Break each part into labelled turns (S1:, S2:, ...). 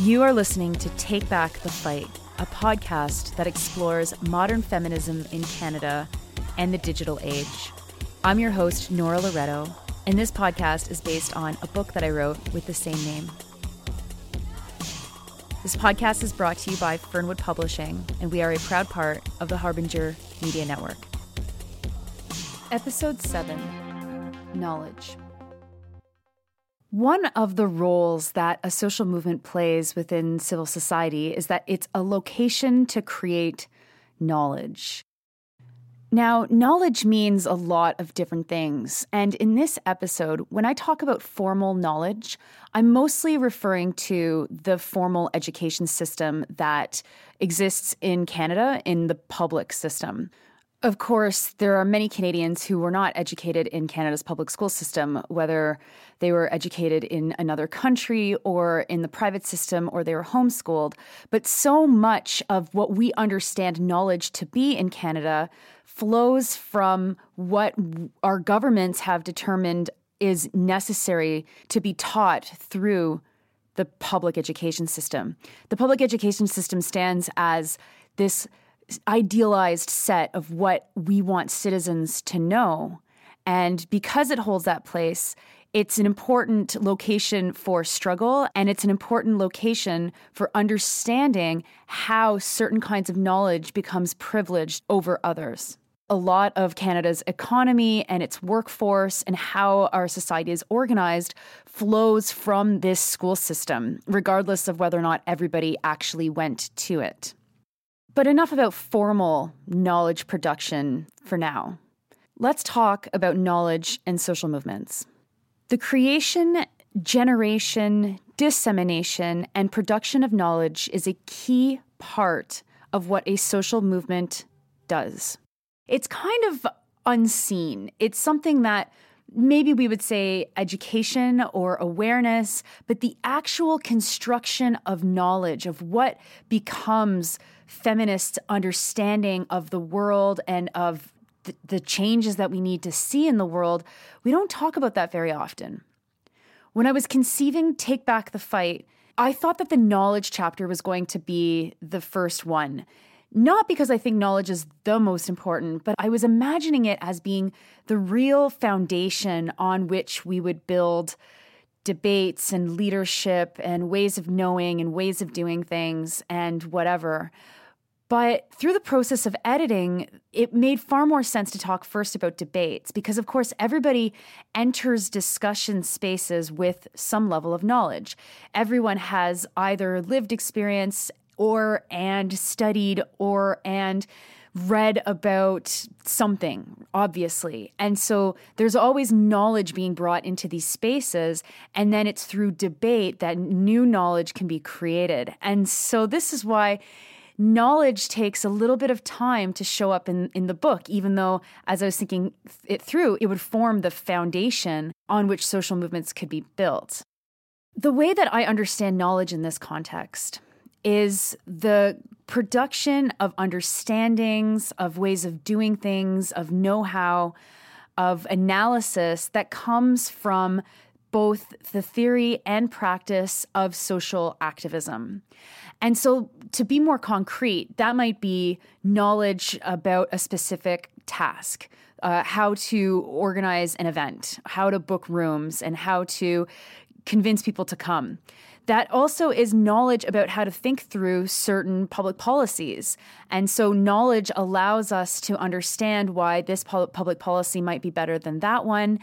S1: You are listening to Take Back the Fight, a podcast that explores modern feminism in Canada and the digital age. I'm your host, Nora Loreto, and this podcast is based on a book that I wrote with the same name. This podcast is brought to you by Fernwood Publishing, and we are a proud part of the Harbinger Media Network. Episode 7 Knowledge. One of the roles that a social movement plays within civil society is that it's a location to create knowledge. Now, knowledge means a lot of different things. And in this episode, when I talk about formal knowledge, I'm mostly referring to the formal education system that exists in Canada in the public system. Of course, there are many Canadians who were not educated in Canada's public school system, whether they were educated in another country or in the private system or they were homeschooled. But so much of what we understand knowledge to be in Canada flows from what our governments have determined is necessary to be taught through the public education system. The public education system stands as this idealized set of what we want citizens to know. And because it holds that place, it's an important location for struggle and it's an important location for understanding how certain kinds of knowledge becomes privileged over others. A lot of Canada's economy and its workforce and how our society is organized flows from this school system, regardless of whether or not everybody actually went to it. But enough about formal knowledge production for now. Let's talk about knowledge and social movements. The creation, generation, dissemination, and production of knowledge is a key part of what a social movement does. It's kind of unseen. It's something that maybe we would say education or awareness, but the actual construction of knowledge, of what becomes feminists' understanding of the world and of th- the changes that we need to see in the world, we don't talk about that very often. When I was conceiving Take Back the Fight, I thought that the knowledge chapter was going to be the first one. Not because I think knowledge is the most important, but I was imagining it as being the real foundation on which we would build debates and leadership and ways of knowing and ways of doing things and whatever. But through the process of editing, it made far more sense to talk first about debates because, of course, everybody enters discussion spaces with some level of knowledge. Everyone has either lived experience or and studied or and read about something, obviously. And so there's always knowledge being brought into these spaces. And then it's through debate that new knowledge can be created. And so this is why knowledge takes a little bit of time to show up in, in the book, even though, as I was thinking it through, it would form the foundation on which social movements could be built. The way that I understand knowledge in this context is the production of understandings, of ways of doing things, of know how, of analysis that comes from both the theory and practice of social activism. And so, to be more concrete, that might be knowledge about a specific task, uh, how to organize an event, how to book rooms, and how to convince people to come. That also is knowledge about how to think through certain public policies. And so, knowledge allows us to understand why this public policy might be better than that one.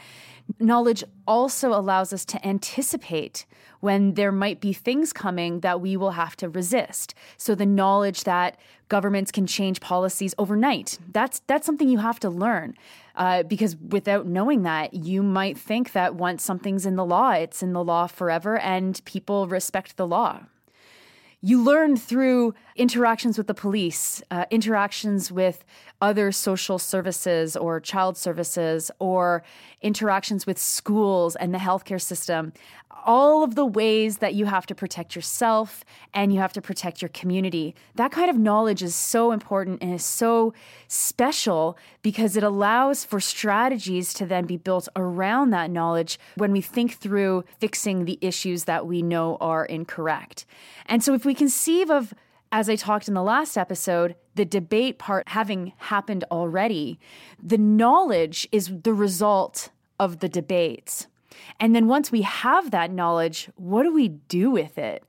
S1: Knowledge also allows us to anticipate when there might be things coming that we will have to resist. So the knowledge that governments can change policies overnight, that's that's something you have to learn. Uh, because without knowing that, you might think that once something's in the law, it's in the law forever and people respect the law. You learn through interactions with the police, uh, interactions with other social services or child services, or interactions with schools and the healthcare system. All of the ways that you have to protect yourself and you have to protect your community. That kind of knowledge is so important and is so special because it allows for strategies to then be built around that knowledge when we think through fixing the issues that we know are incorrect. And so, if we conceive of as I talked in the last episode, the debate part having happened already, the knowledge is the result of the debates. And then once we have that knowledge, what do we do with it?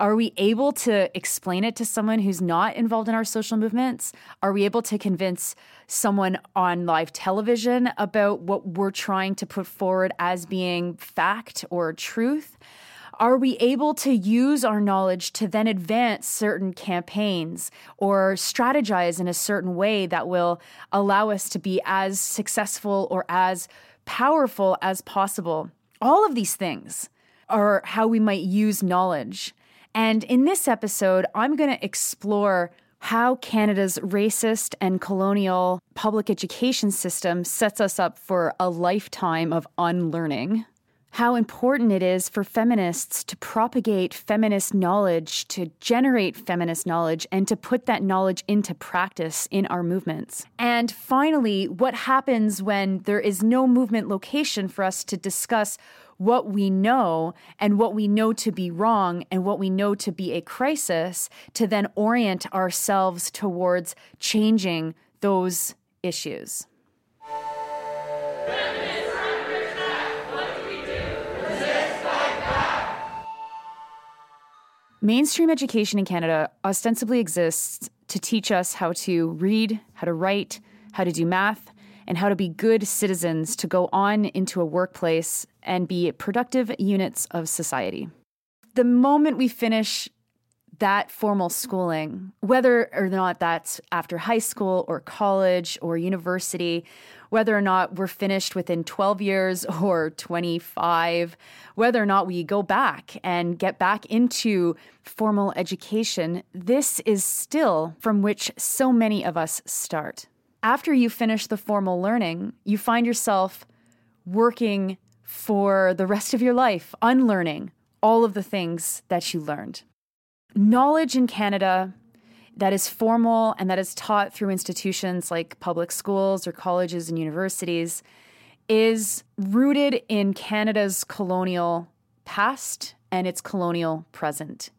S1: Are we able to explain it to someone who's not involved in our social movements? Are we able to convince someone on live television about what we're trying to put forward as being fact or truth? Are we able to use our knowledge to then advance certain campaigns or strategize in a certain way that will allow us to be as successful or as powerful as possible? All of these things are how we might use knowledge. And in this episode, I'm going to explore how Canada's racist and colonial public education system sets us up for a lifetime of unlearning how important it is for feminists to propagate feminist knowledge, to generate feminist knowledge, and to put that knowledge into practice in our movements. And finally, what happens when there is no movement location for us to discuss what we know and what we know to be wrong and what we know to be a crisis to then orient ourselves towards changing those issues. Mainstream education in Canada ostensibly exists to teach us how to read, how to write, how to do math, and how to be good citizens to go on into a workplace and be productive units of society. The moment we finish that formal schooling, whether or not that's after high school or college or university, whether or not we're finished within 12 years or 25, whether or not we go back and get back into formal education, this is still from which so many of us start. After you finish the formal learning, you find yourself working for the rest of your life, unlearning all of the things that you learned. Knowledge in Canada that is formal and that is taught through institutions like public schools or colleges and universities is rooted in Canada's colonial past and its colonial present.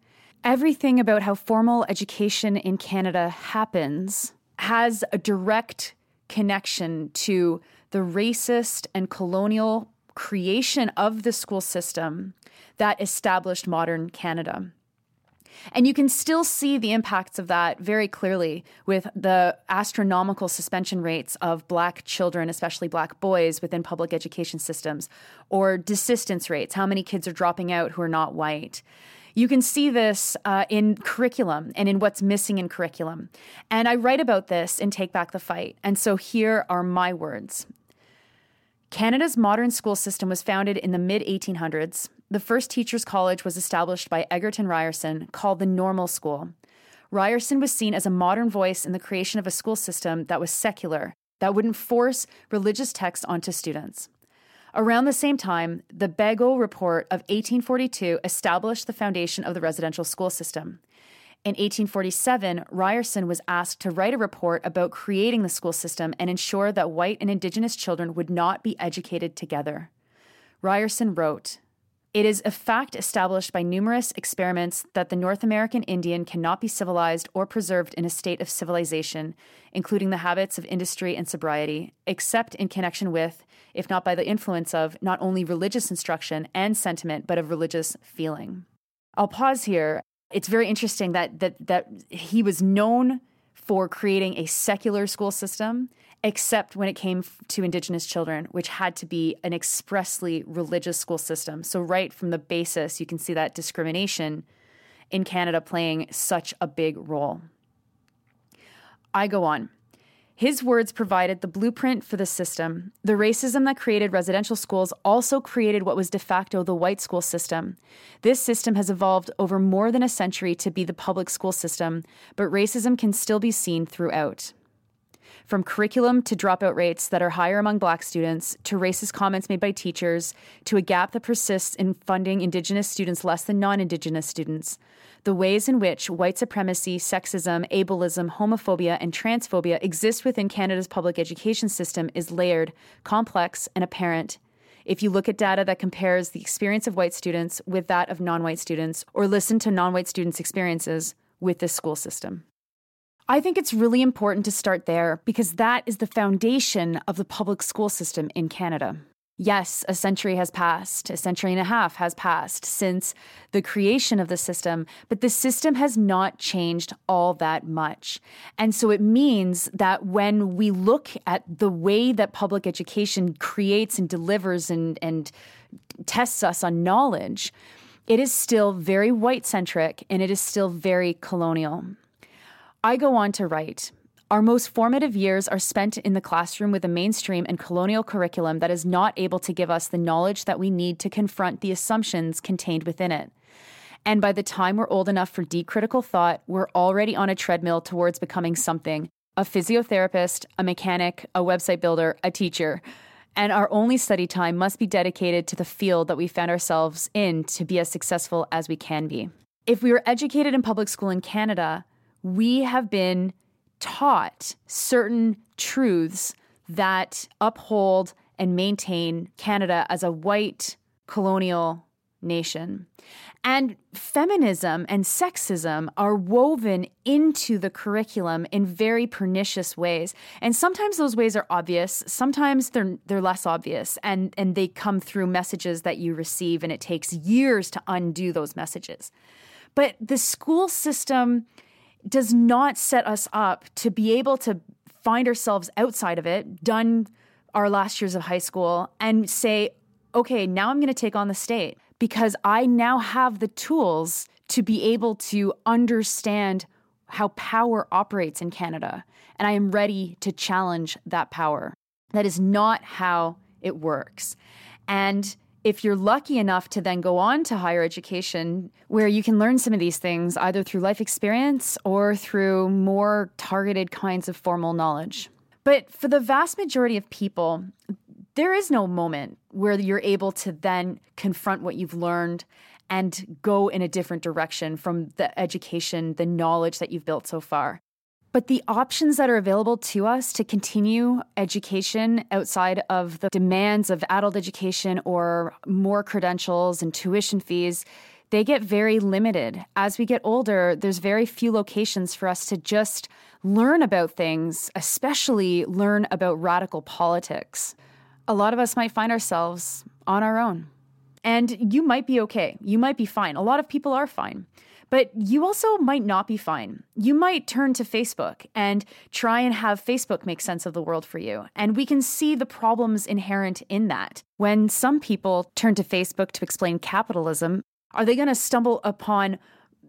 S1: Everything about how formal education in Canada happens has a direct connection to the racist and colonial creation of the school system that established modern Canada. And you can still see the impacts of that very clearly with the astronomical suspension rates of black children, especially black boys, within public education systems, or desistance rates, how many kids are dropping out who are not white. You can see this uh, in curriculum and in what's missing in curriculum. And I write about this in Take Back the Fight. And so here are my words. Canada's modern school system was founded in the mid 1800s the first teachers' college was established by Egerton Ryerson, called the Normal School. Ryerson was seen as a modern voice in the creation of a school system that was secular, that wouldn't force religious texts onto students. Around the same time, the Bagot Report of 1842 established the foundation of the residential school system. In 1847, Ryerson was asked to write a report about creating the school system and ensure that white and Indigenous children would not be educated together. Ryerson wrote, it is a fact established by numerous experiments that the North American Indian cannot be civilized or preserved in a state of civilization, including the habits of industry and sobriety, except in connection with, if not by the influence of, not only religious instruction and sentiment, but of religious feeling. I'll pause here. It's very interesting that that that he was known for creating a secular school system except when it came to Indigenous children, which had to be an expressly religious school system. So, right from the basis, you can see that discrimination in Canada playing such a big role. I go on. His words provided the blueprint for the system. The racism that created residential schools also created what was de facto the white school system. This system has evolved over more than a century to be the public school system, but racism can still be seen throughout. From curriculum to dropout rates that are higher among black students, to racist comments made by teachers, to a gap that persists in funding Indigenous students less than non Indigenous students, the ways in which white supremacy, sexism, ableism, homophobia, and transphobia exist within Canada's public education system is layered, complex, and apparent. If you look at data that compares the experience of white students with that of non white students, or listen to non white students' experiences with this school system. I think it's really important to start there because that is the foundation of the public school system in Canada. Yes, a century has passed, a century and a half has passed since the creation of the system, but the system has not changed all that much. And so it means that when we look at the way that public education creates and delivers and, and tests us on knowledge, it is still very white centric and it is still very colonial. I go on to write our most formative years are spent in the classroom with a mainstream and colonial curriculum that is not able to give us the knowledge that we need to confront the assumptions contained within it. And by the time we're old enough for deep critical thought, we're already on a treadmill towards becoming something a physiotherapist, a mechanic, a website builder, a teacher. And our only study time must be dedicated to the field that we found ourselves in to be as successful as we can be. If we were educated in public school in Canada, we have been taught certain truths that uphold and maintain Canada as a white colonial nation. And feminism and sexism are woven into the curriculum in very pernicious ways. And sometimes those ways are obvious, sometimes they're they're less obvious and and they come through messages that you receive and it takes years to undo those messages. But the school system does not set us up to be able to find ourselves outside of it, done our last years of high school, and say, okay, now I'm going to take on the state because I now have the tools to be able to understand how power operates in Canada. And I am ready to challenge that power. That is not how it works. And if you're lucky enough to then go on to higher education, where you can learn some of these things either through life experience or through more targeted kinds of formal knowledge. But for the vast majority of people, there is no moment where you're able to then confront what you've learned and go in a different direction from the education, the knowledge that you've built so far. But the options that are available to us to continue education outside of the demands of adult education or more credentials and tuition fees, they get very limited. As we get older, there's very few locations for us to just learn about things, especially learn about radical politics. A lot of us might find ourselves on our own. And you might be okay. You might be fine. A lot of people are fine. But you also might not be fine. You might turn to Facebook and try and have Facebook make sense of the world for you. And we can see the problems inherent in that. When some people turn to Facebook to explain capitalism, are they going to stumble upon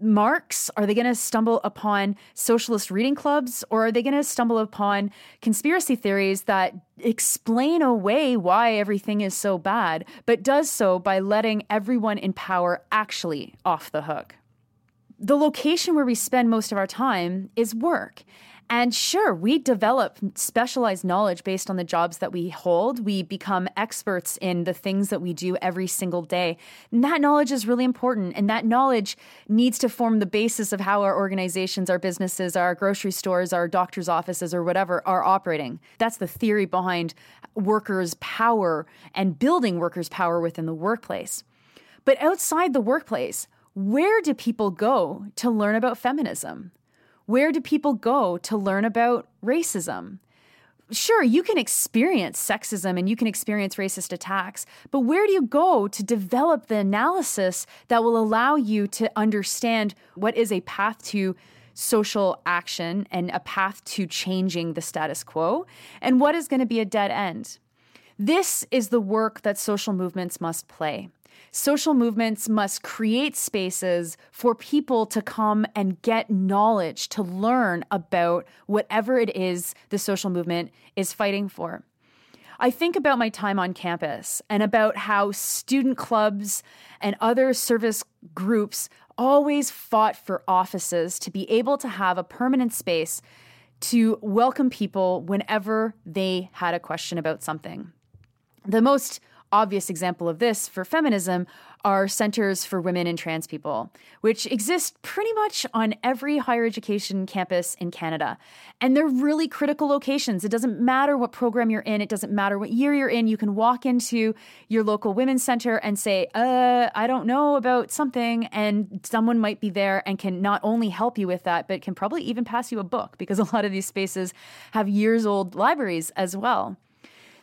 S1: Marx? Are they going to stumble upon socialist reading clubs? Or are they going to stumble upon conspiracy theories that explain away why everything is so bad, but does so by letting everyone in power actually off the hook? The location where we spend most of our time is work. And sure, we develop specialized knowledge based on the jobs that we hold. We become experts in the things that we do every single day. And that knowledge is really important. And that knowledge needs to form the basis of how our organizations, our businesses, our grocery stores, our doctor's offices, or whatever are operating. That's the theory behind workers' power and building workers' power within the workplace. But outside the workplace, where do people go to learn about feminism? Where do people go to learn about racism? Sure, you can experience sexism and you can experience racist attacks, but where do you go to develop the analysis that will allow you to understand what is a path to social action and a path to changing the status quo and what is going to be a dead end? This is the work that social movements must play. Social movements must create spaces for people to come and get knowledge, to learn about whatever it is the social movement is fighting for. I think about my time on campus and about how student clubs and other service groups always fought for offices to be able to have a permanent space to welcome people whenever they had a question about something. The most obvious example of this for feminism are centers for women and trans people, which exist pretty much on every higher education campus in Canada. And they're really critical locations. It doesn't matter what program you're in, it doesn't matter what year you're in. You can walk into your local women's center and say, uh, I don't know about something. And someone might be there and can not only help you with that, but can probably even pass you a book because a lot of these spaces have years old libraries as well.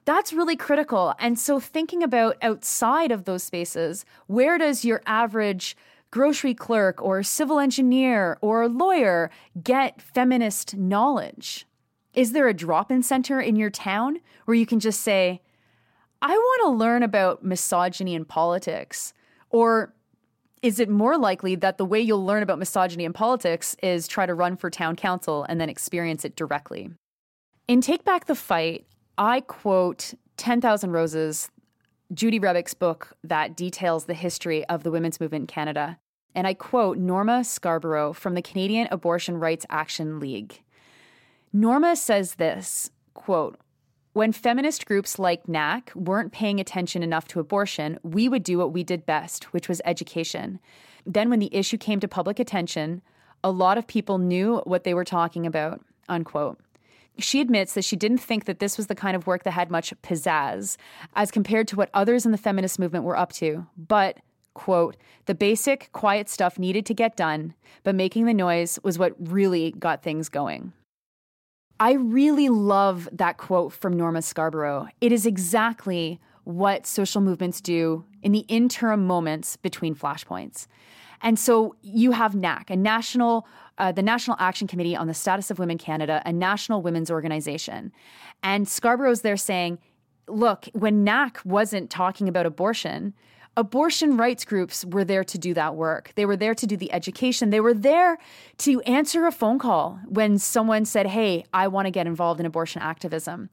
S1: That's really critical. And so, thinking about outside of those spaces, where does your average grocery clerk or civil engineer or lawyer get feminist knowledge? Is there a drop in center in your town where you can just say, I want to learn about misogyny in politics? Or is it more likely that the way you'll learn about misogyny in politics is try to run for town council and then experience it directly? In Take Back the Fight, I quote 10,000 Roses, Judy Rebick's book that details the history of the women's movement in Canada. And I quote Norma Scarborough from the Canadian Abortion Rights Action League. Norma says this quote, when feminist groups like NAC weren't paying attention enough to abortion, we would do what we did best, which was education. Then, when the issue came to public attention, a lot of people knew what they were talking about. Unquote. She admits that she didn't think that this was the kind of work that had much pizzazz as compared to what others in the feminist movement were up to, but quote, the basic, quiet stuff needed to get done, but making the noise was what really got things going. I really love that quote from Norma Scarborough. It is exactly what social movements do in the interim moments between flashpoints. And so you have NAC, a national, uh, the National Action Committee on the Status of Women Canada, a national women's organization. And Scarborough's there saying, look, when NAC wasn't talking about abortion, abortion rights groups were there to do that work. They were there to do the education. They were there to answer a phone call when someone said, Hey, I want to get involved in abortion activism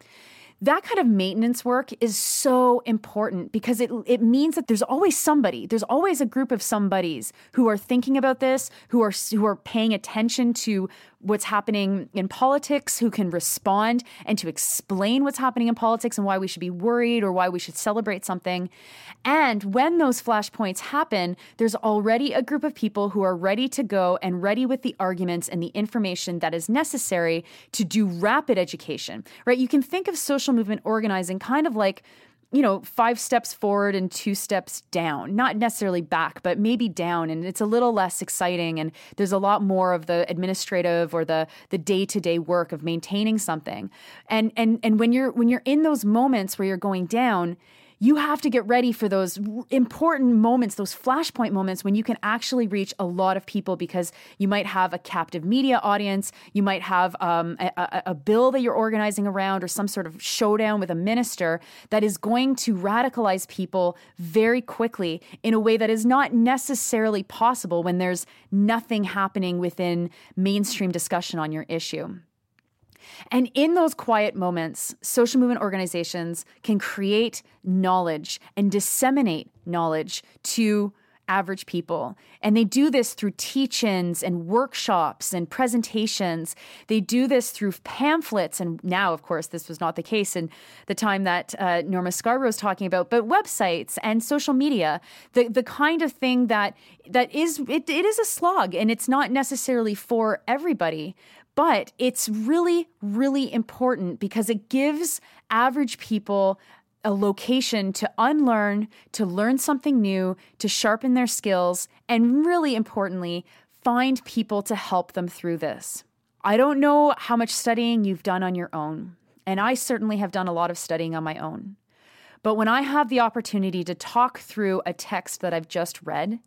S1: that kind of maintenance work is so important because it it means that there's always somebody there's always a group of somebodies who are thinking about this who are who are paying attention to what's happening in politics who can respond and to explain what's happening in politics and why we should be worried or why we should celebrate something. And when those flashpoints happen there's already a group of people who are ready to go and ready with the arguments and the information that is necessary to do rapid education right? You can think of social movement organizing kind of like you know, five steps forward and two steps down. Not necessarily back, but maybe down. And it's a little less exciting. And there's a lot more of the administrative or the the day-to-day work of maintaining something. And and and when you're when you're in those moments where you're going down, you have to get ready for those important moments, those flashpoint moments when you can actually reach a lot of people because you might have a captive media audience, you might have um, a, a bill that you're organizing around, or some sort of showdown with a minister that is going to radicalize people very quickly in a way that is not necessarily possible when there's nothing happening within mainstream discussion on your issue. And in those quiet moments, social movement organizations can create knowledge and disseminate knowledge to average people. And they do this through teach ins and workshops and presentations. They do this through pamphlets. And now, of course, this was not the case in the time that uh, Norma Scarborough was talking about, but websites and social media, the, the kind of thing that that is it, it is a slog and it's not necessarily for everybody but it's really, really important because it gives average people a location to unlearn, to learn something new, to sharpen their skills, and really importantly, find people to help them through this. I don't know how much studying you've done on your own, and I certainly have done a lot of studying on my own. But when I have the opportunity to talk through a text that I've just read,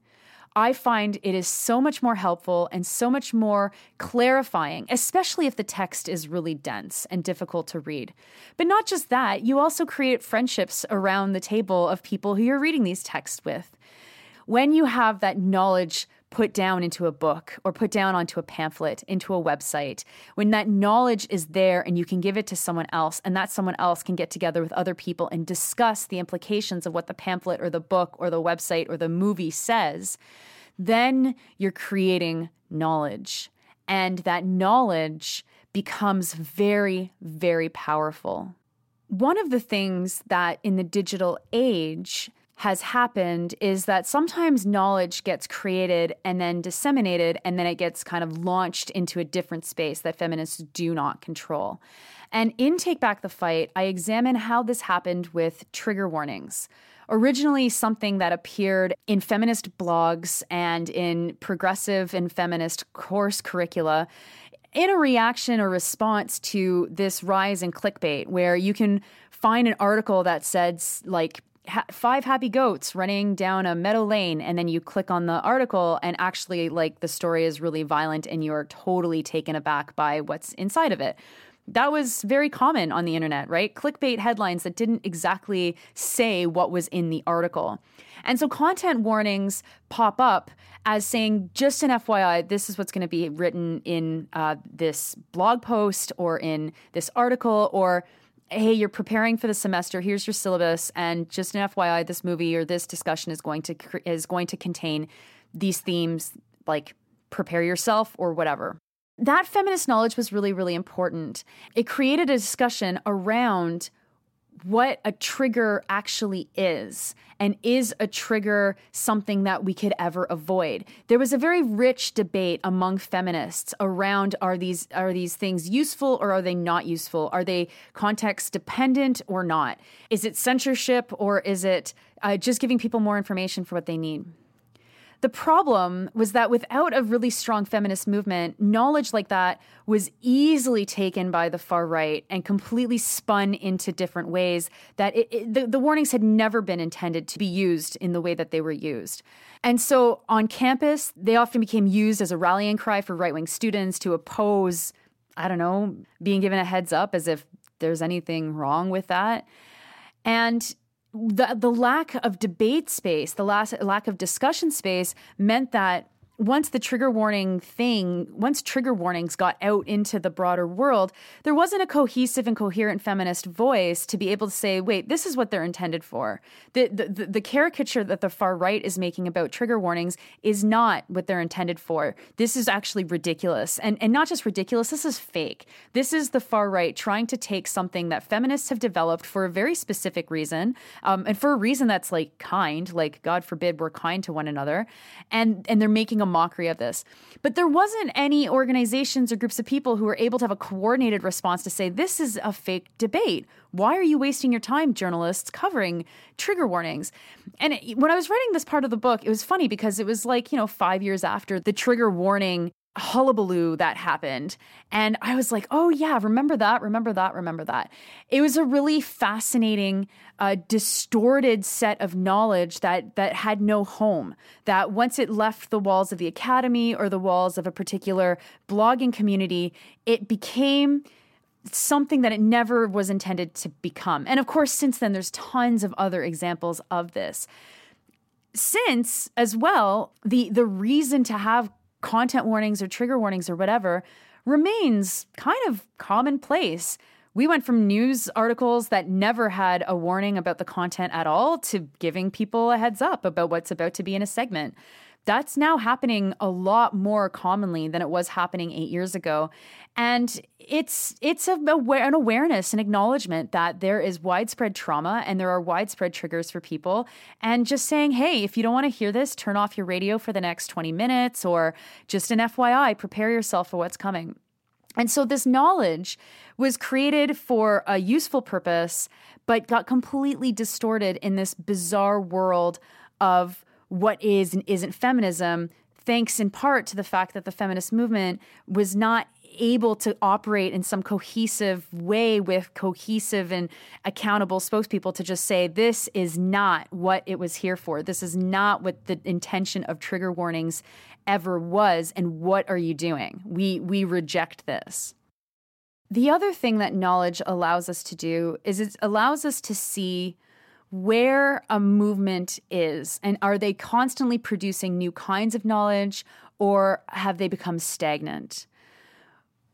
S1: I find it is so much more helpful and so much more clarifying, especially if the text is really dense and difficult to read. But not just that, you also create friendships around the table of people who you're reading these texts with. When you have that knowledge put down into a book or put down onto a pamphlet, into a website, when that knowledge is there and you can give it to someone else, and that someone else can get together with other people and discuss the implications of what the pamphlet or the book or the website or the movie says, then you're creating knowledge. And that knowledge becomes very, very powerful. One of the things that in the digital age has happened is that sometimes knowledge gets created and then disseminated, and then it gets kind of launched into a different space that feminists do not control. And in Take Back the Fight, I examine how this happened with trigger warnings. Originally, something that appeared in feminist blogs and in progressive and feminist course curricula in a reaction or response to this rise in clickbait, where you can find an article that says, like, ha- five happy goats running down a meadow lane and then you click on the article and actually like the story is really violent and you're totally taken aback by what's inside of it that was very common on the internet, right? Clickbait headlines that didn't exactly say what was in the article. And so content warnings pop up as saying, just an FYI, this is what's going to be written in uh, this blog post or in this article, or hey, you're preparing for the semester. Here's your syllabus, and just an FYI, this movie or this discussion is going to is going to contain these themes. Like, prepare yourself or whatever. That feminist knowledge was really, really important. It created a discussion around what a trigger actually is and is a trigger something that we could ever avoid? There was a very rich debate among feminists around are these are these things useful or are they not useful? Are they context dependent or not? Is it censorship or is it uh, just giving people more information for what they need the problem was that without a really strong feminist movement, knowledge like that was easily taken by the far right and completely spun into different ways that it, it, the, the warnings had never been intended to be used in the way that they were used. And so on campus, they often became used as a rallying cry for right wing students to oppose, I don't know, being given a heads up as if there's anything wrong with that. And the the lack of debate space, the last, lack of discussion space meant that once the trigger warning thing, once trigger warnings got out into the broader world, there wasn't a cohesive and coherent feminist voice to be able to say, wait, this is what they're intended for. The, the, the caricature that the far right is making about trigger warnings is not what they're intended for. This is actually ridiculous. And, and not just ridiculous, this is fake. This is the far right trying to take something that feminists have developed for a very specific reason, um, and for a reason that's like kind, like God forbid we're kind to one another, and, and they're making a mockery of this. But there wasn't any organizations or groups of people who were able to have a coordinated response to say, this is a fake debate. Why are you wasting your time, journalists, covering trigger warnings? And it, when I was writing this part of the book, it was funny because it was like, you know, five years after the trigger warning hullabaloo that happened. And I was like, oh, yeah, remember that, remember that, remember that. It was a really fascinating, uh, distorted set of knowledge that, that had no home. That once it left the walls of the academy or the walls of a particular blogging community, it became something that it never was intended to become. And of course, since then, there's tons of other examples of this since as well the the reason to have content warnings or trigger warnings or whatever remains kind of commonplace. We went from news articles that never had a warning about the content at all to giving people a heads up about what's about to be in a segment that's now happening a lot more commonly than it was happening eight years ago. And it's it's a, an awareness and acknowledgement that there is widespread trauma and there are widespread triggers for people. And just saying, hey, if you don't want to hear this, turn off your radio for the next 20 minutes or just an FYI, prepare yourself for what's coming. And so this knowledge was created for a useful purpose, but got completely distorted in this bizarre world of what is and isn't feminism thanks in part to the fact that the feminist movement was not able to operate in some cohesive way with cohesive and accountable spokespeople to just say, this is not what it was here for. This is not what the intention of trigger warnings ever was. And what are you doing? We, we reject this. The other thing that knowledge allows us to do is it allows us to see where a movement is and are they constantly producing new kinds of knowledge or have they become stagnant?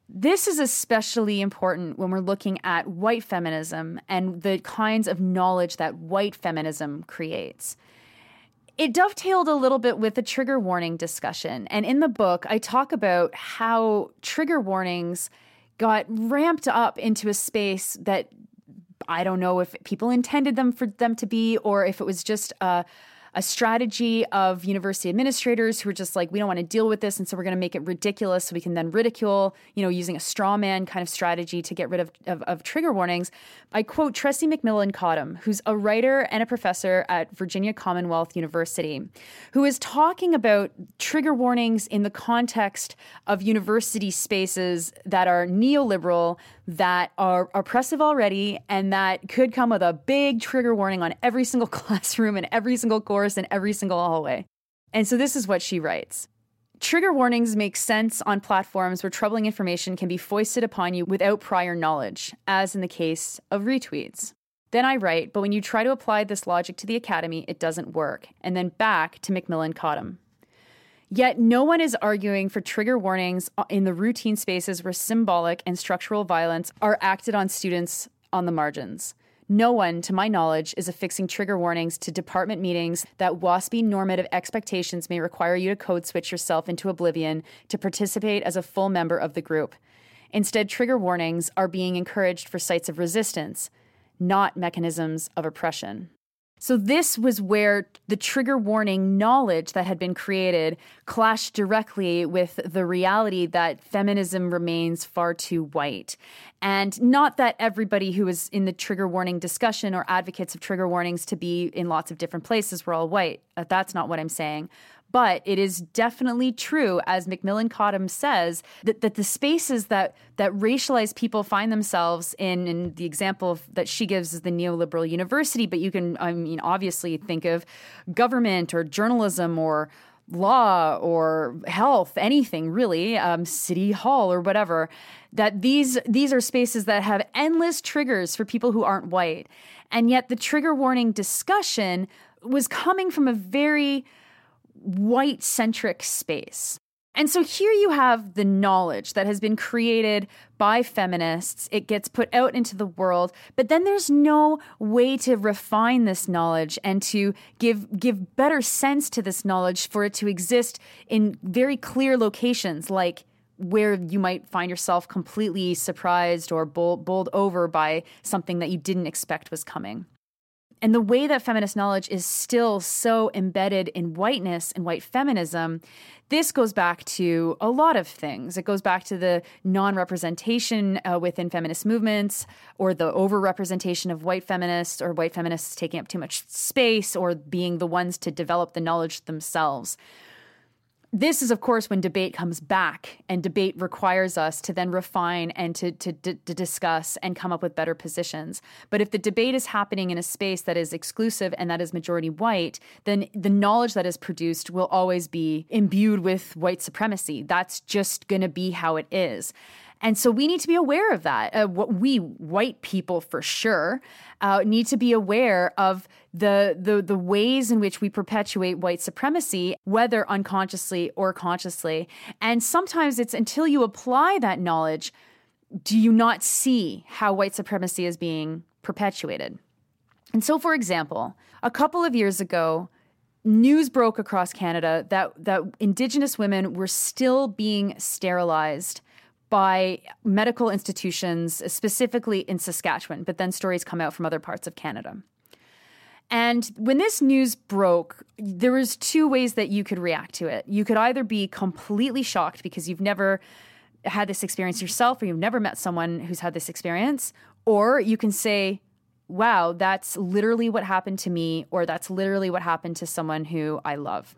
S1: This is especially important when we're looking at white feminism and the kinds of knowledge that white feminism creates. It dovetailed a little bit with the trigger warning discussion. And in the book, I talk about how trigger warnings got ramped up into a space that I don't know if people intended them for them to be or if it was just a a strategy of university administrators who are just like, we don't want to deal with this. And so we're going to make it ridiculous so we can then ridicule, you know, using a straw man kind of strategy to get rid of, of, of trigger warnings. I quote Tressie McMillan Cottom, who's a writer and a professor at Virginia Commonwealth University, who is talking about trigger warnings in the context of university spaces that are neoliberal, that are oppressive already, and that could come with a big trigger warning on every single classroom and every single course and every single hallway. And so this is what she writes. Trigger warnings make sense on platforms where troubling information can be foisted upon you without prior knowledge, as in the case of retweets. Then I write, but when you try to apply this logic to the academy, it doesn't work. And then back to McMillan Cottom. Yet no one is arguing for trigger warnings in the routine spaces where symbolic and structural violence are acted on students on the margins. No one, to my knowledge, is affixing trigger warnings to department meetings that waspy normative expectations may require you to code switch yourself into oblivion to participate as a full member of the group. Instead, trigger warnings are being encouraged for sites of resistance, not mechanisms of oppression. So, this was where the trigger warning knowledge that had been created clashed directly with the reality that feminism remains far too white. And not that everybody who is in the trigger warning discussion or advocates of trigger warnings to be in lots of different places were all white. Uh, that's not what I'm saying. But it is definitely true, as McMillan Cottom says, that, that the spaces that, that racialized people find themselves in, and the example of, that she gives is the neoliberal university, but you can, I mean, obviously think of government or journalism or law or health, anything really, um, city hall or whatever. That these these are spaces that have endless triggers for people who aren't white, and yet the trigger warning discussion was coming from a very white centric space. And so here you have the knowledge that has been created by feminists. It gets put out into the world, but then there's no way to refine this knowledge and to give give better sense to this knowledge for it to exist in very clear locations like where you might find yourself completely surprised or bowled over by something that you didn't expect was coming. And the way that feminist knowledge is still so embedded in whiteness and white feminism, this goes back to a lot of things. It goes back to the non representation uh, within feminist movements, or the over representation of white feminists, or white feminists taking up too much space, or being the ones to develop the knowledge themselves. This is, of course, when debate comes back, and debate requires us to then refine and to, to, to, discuss and come up with better positions. But if the debate is happening in a space that is exclusive and that is majority white, then the knowledge that is produced will always be imbued with white supremacy. That's just going to be how it is. And so we need to be aware of that. Uh, what we white people, for sure, uh, need to be aware of the, the the ways in which we perpetuate white supremacy, whether unconsciously or consciously. And sometimes it's until you apply that knowledge, do you not see how white supremacy is being perpetuated. And so, for example, a couple of years ago, news broke across Canada that that Indigenous women were still being sterilized by medical institutions, specifically in Saskatchewan, but then stories come out from other parts of Canada. And when this news broke, there was two ways that you could react to it. You could either be completely shocked because you've never had this experience yourself or you've never met someone who's had this experience, or you can say, "Wow, that's literally what happened to me or that's literally what happened to someone who I love."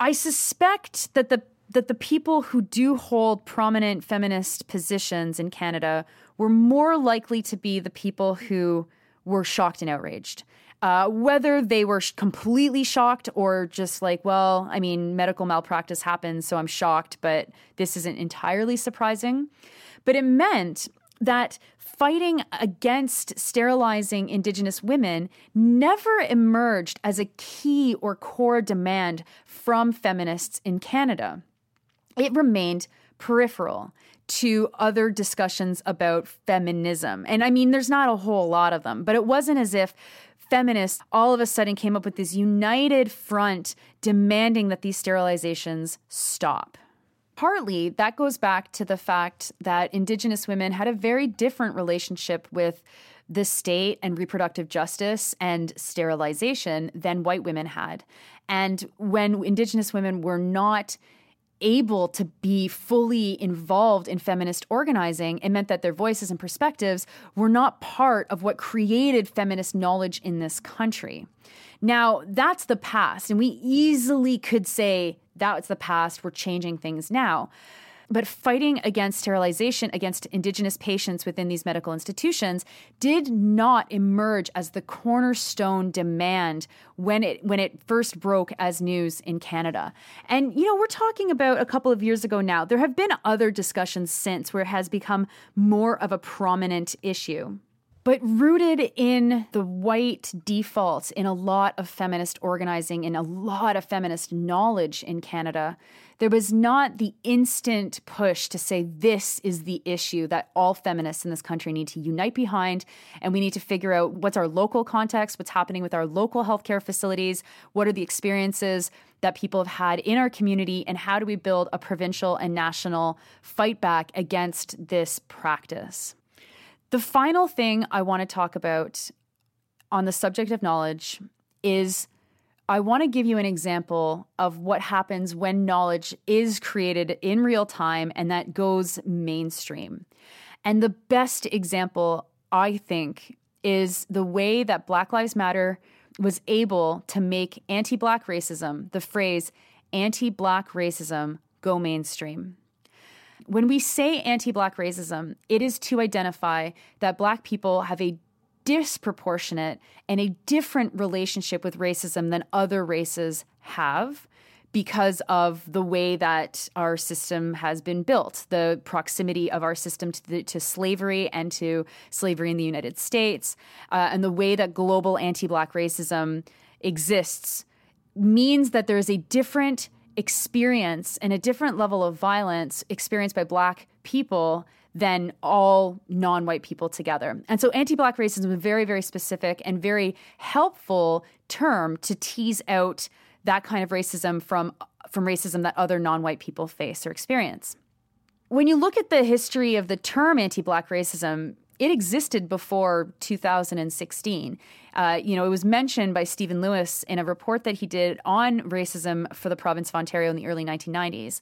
S1: I suspect that the that the people who do hold prominent feminist positions in Canada were more likely to be the people who were shocked and outraged. Uh, whether they were sh- completely shocked or just like, well, I mean, medical malpractice happens, so I'm shocked, but this isn't entirely surprising. But it meant that fighting against sterilizing Indigenous women never emerged as a key or core demand from feminists in Canada. It remained peripheral to other discussions about feminism. And I mean, there's not a whole lot of them, but it wasn't as if feminists all of a sudden came up with this united front demanding that these sterilizations stop. Partly that goes back to the fact that Indigenous women had a very different relationship with the state and reproductive justice and sterilization than white women had. And when Indigenous women were not able to be fully involved in feminist organizing, it meant that their voices and perspectives were not part of what created feminist knowledge in this country. Now, that's the past, and we easily could say that's the past, we're changing things now. But fighting against sterilization against Indigenous patients within these medical institutions did not emerge as the cornerstone demand when it when it first broke as news in Canada. And you know, we're talking about a couple of years ago now. There have been other discussions since where it has become more of a prominent issue. But rooted in the white defaults in a lot of feminist organizing, in a lot of feminist knowledge in Canada, there was not the instant push to say this is the issue that all feminists in this country need to unite behind. And we need to figure out what's our local context, what's happening with our local healthcare facilities, what are the experiences that people have had in our community, and how do we build a provincial and national fight back against this practice. The final thing I want to talk about on the subject of knowledge is I want to give you an example of what happens when knowledge is created in real time and that goes mainstream. And the best example, I think, is the way that Black Lives Matter was able to make anti Black racism, the phrase anti Black racism, go mainstream. When we say anti Black racism, it is to identify that Black people have a disproportionate and a different relationship with racism than other races have because of the way that our system has been built, the proximity of our system to, the, to slavery and to slavery in the United States, uh, and the way that global anti Black racism exists means that there is a different experience and a different level of violence experienced by Black people than all non white people together. And so anti Black racism is a very, very specific and very helpful term to tease out that kind of racism from, from racism that other non white people face or experience. When you look at the history of the term anti Black racism, it existed before 2016. Uh, you know, it was mentioned by Stephen Lewis in a report that he did on racism for the province of Ontario in the early 1990s.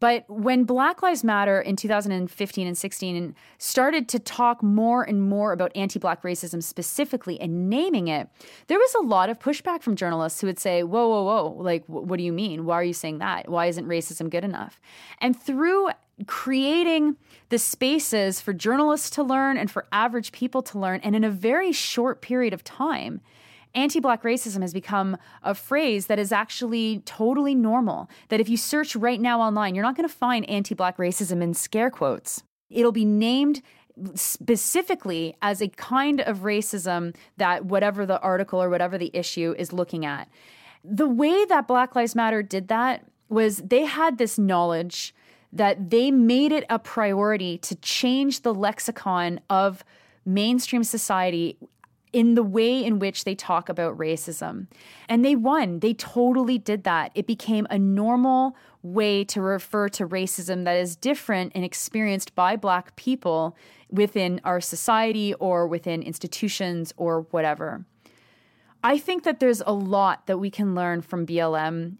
S1: But when Black Lives Matter in 2015 and 16 started to talk more and more about anti Black racism specifically and naming it, there was a lot of pushback from journalists who would say, Whoa, whoa, whoa, like, what do you mean? Why are you saying that? Why isn't racism good enough? And through creating the spaces for journalists to learn and for average people to learn, and in a very short period of time, anti black racism has become a phrase that is actually totally normal. That if you search right now online, you're not going to find anti black racism in scare quotes. It'll be named specifically as a kind of racism that whatever the article or whatever the issue is looking at. The way that Black Lives Matter did that was they had this knowledge that they made it a priority to change the lexicon of mainstream society in the way in which they talk about racism. And they won. They totally did that. It became a normal way to refer to racism that is different and experienced by Black people within our society or within institutions or whatever. I think that there's a lot that we can learn from BLM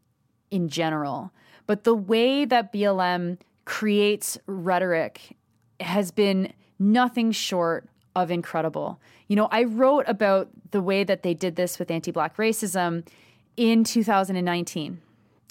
S1: in general, but the way that BLM creates rhetoric has been nothing short of incredible. You know, I wrote about the way that they did this with anti black racism in 2019.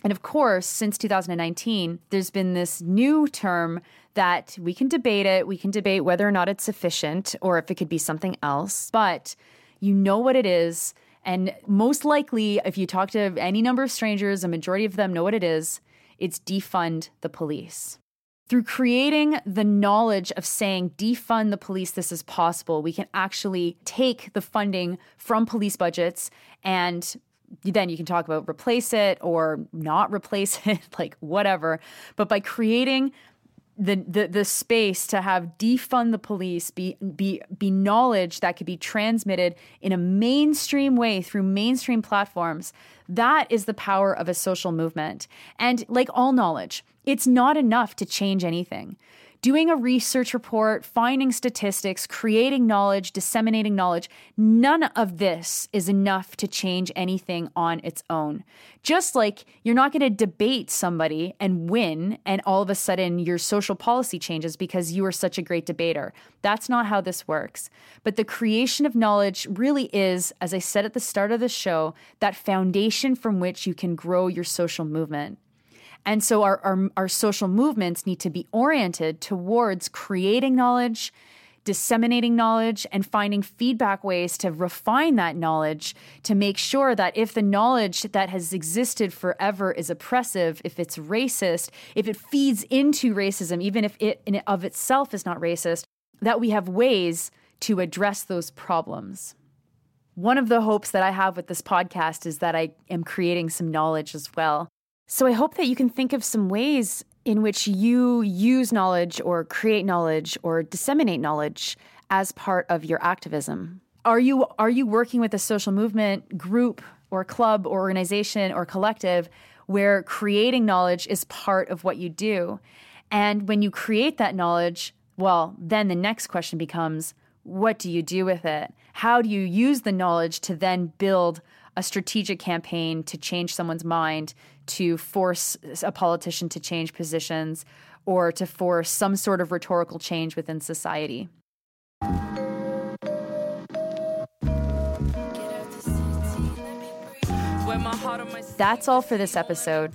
S1: And of course, since 2019, there's been this new term that we can debate it. We can debate whether or not it's sufficient or if it could be something else. But you know what it is. And most likely, if you talk to any number of strangers, a majority of them know what it is it's defund the police. Through creating the knowledge of saying defund the police, this is possible, we can actually take the funding from police budgets and then you can talk about replace it or not replace it, like whatever. But by creating the, the the space to have defund the police be be be knowledge that could be transmitted in a mainstream way through mainstream platforms that is the power of a social movement. And like all knowledge it's not enough to change anything doing a research report, finding statistics, creating knowledge, disseminating knowledge, none of this is enough to change anything on its own. Just like you're not going to debate somebody and win, and all of a sudden your social policy changes because you are such a great debater. That's not how this works. But the creation of knowledge really is, as I said at the start of the show, that foundation from which you can grow your social movement. And so our, our, our social movements need to be oriented towards creating knowledge, disseminating knowledge, and finding feedback ways to refine that knowledge to make sure that if the knowledge that has existed forever is oppressive, if it's racist, if it feeds into racism, even if it in of itself is not racist, that we have ways to address those problems. One of the hopes that I have with this podcast is that I am creating some knowledge as well. So I hope that you can think of some ways in which you use knowledge or create knowledge or disseminate knowledge as part of your activism. Are you are you working with a social movement group or club or organization or collective where creating knowledge is part of what you do? And when you create that knowledge, well, then the next question becomes what do you do with it? How do you use the knowledge to then build a strategic campaign to change someone's mind, to force a politician to change positions, or to force some sort of rhetorical change within society. That's all for this episode.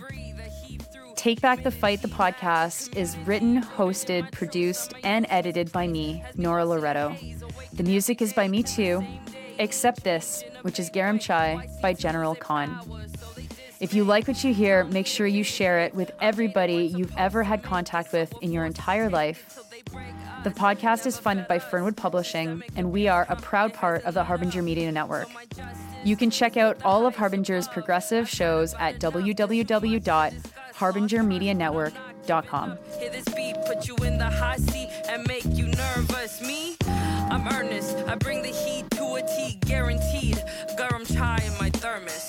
S1: Take Back the Fight, the podcast, is written, hosted, produced, and edited by me, Nora Loreto. The music is by me too, except this, which is Garam Chai by General Khan. If you like what you hear, make sure you share it with everybody you've ever had contact with in your entire life. The podcast is funded by Fernwood Publishing, and we are a proud part of the Harbinger Media Network. You can check out all of Harbinger's progressive shows at www.harbingermedianetwork.com.
S2: Hear this beat, put you in the hot seat and make you nervous. Me,
S1: I'm earnest.
S2: I bring the heat to guaranteed. Girl, I'm trying my thermos.